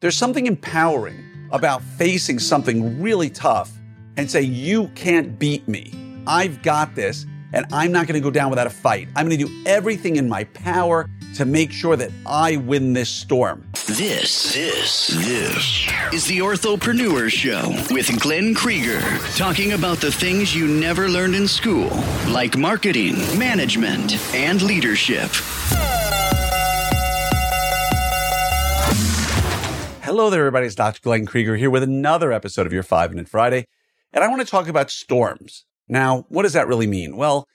There's something empowering about facing something really tough and say, You can't beat me. I've got this, and I'm not going to go down without a fight. I'm going to do everything in my power to make sure that I win this storm. This, this, this is the Orthopreneur Show with Glenn Krieger, talking about the things you never learned in school, like marketing, management, and leadership. Hello there, everybody. It's Dr. Glenn Krieger here with another episode of your Five Minute Friday. And I want to talk about storms. Now, what does that really mean? Well,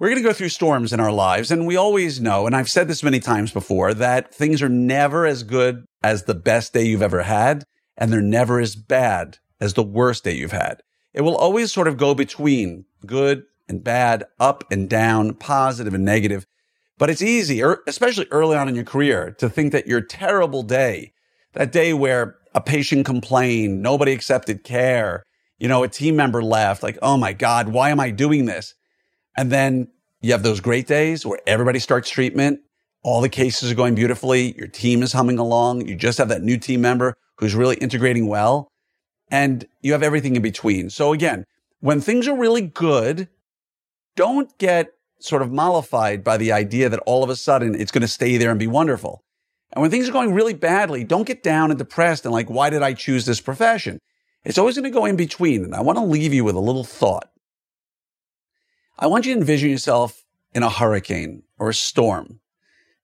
we're going to go through storms in our lives. And we always know, and I've said this many times before, that things are never as good as the best day you've ever had. And they're never as bad as the worst day you've had. It will always sort of go between good and bad, up and down, positive and negative. But it's easy, especially early on in your career, to think that your terrible day that day where a patient complained, nobody accepted care, you know, a team member left, like, oh my God, why am I doing this? And then you have those great days where everybody starts treatment, all the cases are going beautifully, your team is humming along, you just have that new team member who's really integrating well, and you have everything in between. So again, when things are really good, don't get sort of mollified by the idea that all of a sudden it's going to stay there and be wonderful. And when things are going really badly, don't get down and depressed and like, why did I choose this profession? It's always going to go in between. And I want to leave you with a little thought. I want you to envision yourself in a hurricane or a storm.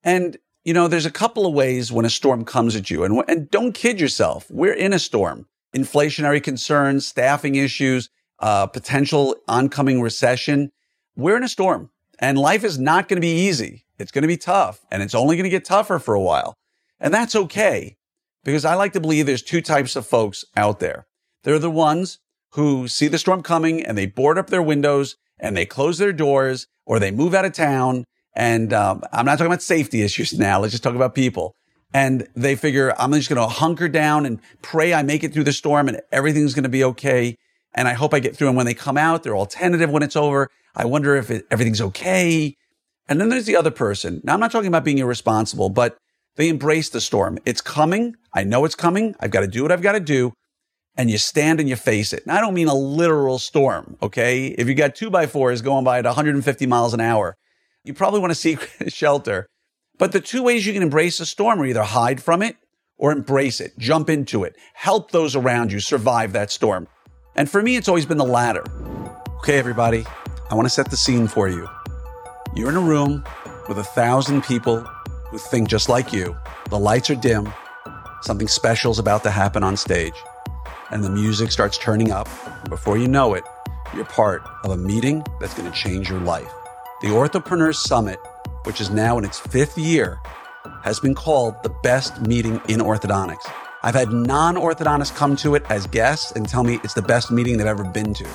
And, you know, there's a couple of ways when a storm comes at you. And, and don't kid yourself. We're in a storm. Inflationary concerns, staffing issues, uh, potential oncoming recession. We're in a storm and life is not going to be easy. It's going to be tough and it's only going to get tougher for a while. And that's okay because I like to believe there's two types of folks out there. They're the ones who see the storm coming and they board up their windows and they close their doors or they move out of town. And um, I'm not talking about safety issues now. Let's just talk about people. And they figure I'm just going to hunker down and pray I make it through the storm and everything's going to be okay. And I hope I get through. And when they come out, they're all tentative when it's over. I wonder if it, everything's okay. And then there's the other person. Now, I'm not talking about being irresponsible, but they embrace the storm. It's coming. I know it's coming. I've got to do what I've got to do. And you stand and you face it. And I don't mean a literal storm. Okay. If you got two by fours going by at 150 miles an hour, you probably want to seek shelter. But the two ways you can embrace a storm are either hide from it or embrace it, jump into it, help those around you survive that storm. And for me, it's always been the latter. Okay, everybody, I want to set the scene for you. You're in a room with a thousand people who think just like you. The lights are dim. Something special is about to happen on stage. And the music starts turning up. Before you know it, you're part of a meeting that's going to change your life. The Orthopreneurs Summit, which is now in its fifth year, has been called the best meeting in orthodontics. I've had non orthodontists come to it as guests and tell me it's the best meeting they've ever been to.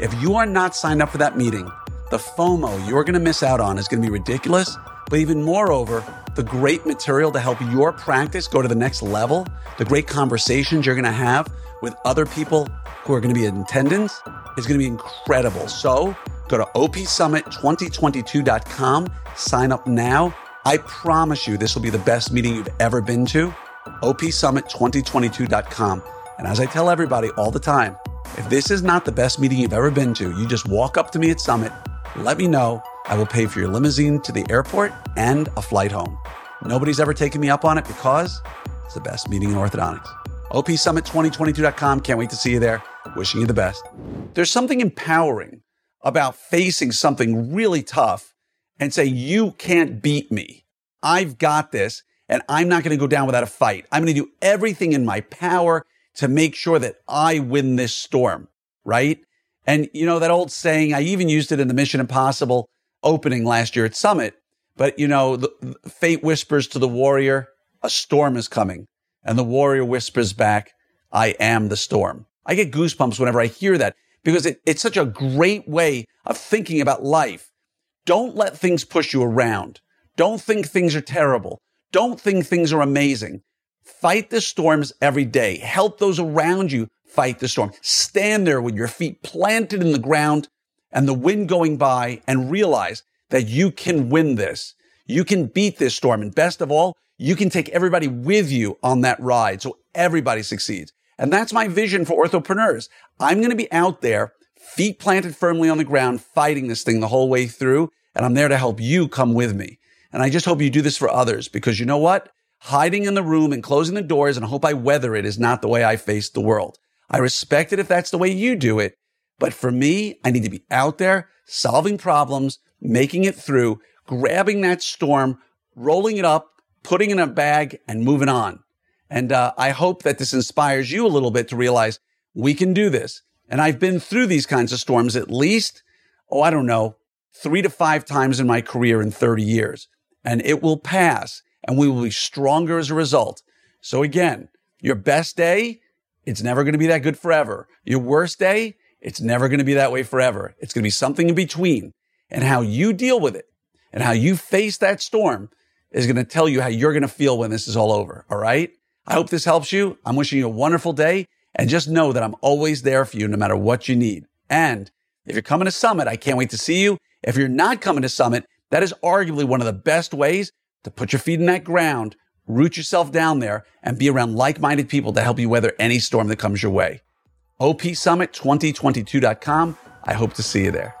If you are not signed up for that meeting, the FOMO you're going to miss out on is going to be ridiculous. But even moreover, the great material to help your practice go to the next level, the great conversations you're going to have with other people who are going to be in attendance is going to be incredible. So go to opsummit2022.com, sign up now. I promise you this will be the best meeting you've ever been to. opsummit2022.com. And as I tell everybody all the time, if this is not the best meeting you've ever been to, you just walk up to me at Summit let me know. I will pay for your limousine to the airport and a flight home. Nobody's ever taken me up on it because it's the best meeting in orthodontics. OPSummit2022.com. Can't wait to see you there. Wishing you the best. There's something empowering about facing something really tough and say, you can't beat me. I've got this and I'm not going to go down without a fight. I'm going to do everything in my power to make sure that I win this storm, right? And you know, that old saying, I even used it in the Mission Impossible opening last year at Summit. But you know, the, fate whispers to the warrior, a storm is coming. And the warrior whispers back, I am the storm. I get goosebumps whenever I hear that because it, it's such a great way of thinking about life. Don't let things push you around. Don't think things are terrible. Don't think things are amazing. Fight the storms every day. Help those around you fight the storm. Stand there with your feet planted in the ground and the wind going by and realize that you can win this. You can beat this storm. And best of all, you can take everybody with you on that ride so everybody succeeds. And that's my vision for orthopreneurs. I'm going to be out there, feet planted firmly on the ground, fighting this thing the whole way through. And I'm there to help you come with me. And I just hope you do this for others because you know what? Hiding in the room and closing the doors and hope I weather it is not the way I face the world. I respect it if that's the way you do it. But for me, I need to be out there solving problems, making it through, grabbing that storm, rolling it up, putting it in a bag and moving on. And uh, I hope that this inspires you a little bit to realize we can do this. And I've been through these kinds of storms at least, oh, I don't know, three to five times in my career in 30 years. And it will pass and we will be stronger as a result. So again, your best day, it's never going to be that good forever. Your worst day, it's never going to be that way forever. It's going to be something in between. And how you deal with it and how you face that storm is going to tell you how you're going to feel when this is all over. All right. I hope this helps you. I'm wishing you a wonderful day and just know that I'm always there for you no matter what you need. And if you're coming to Summit, I can't wait to see you. If you're not coming to Summit, that is arguably one of the best ways to put your feet in that ground, root yourself down there and be around like-minded people to help you weather any storm that comes your way. OPSummit2022.com. I hope to see you there.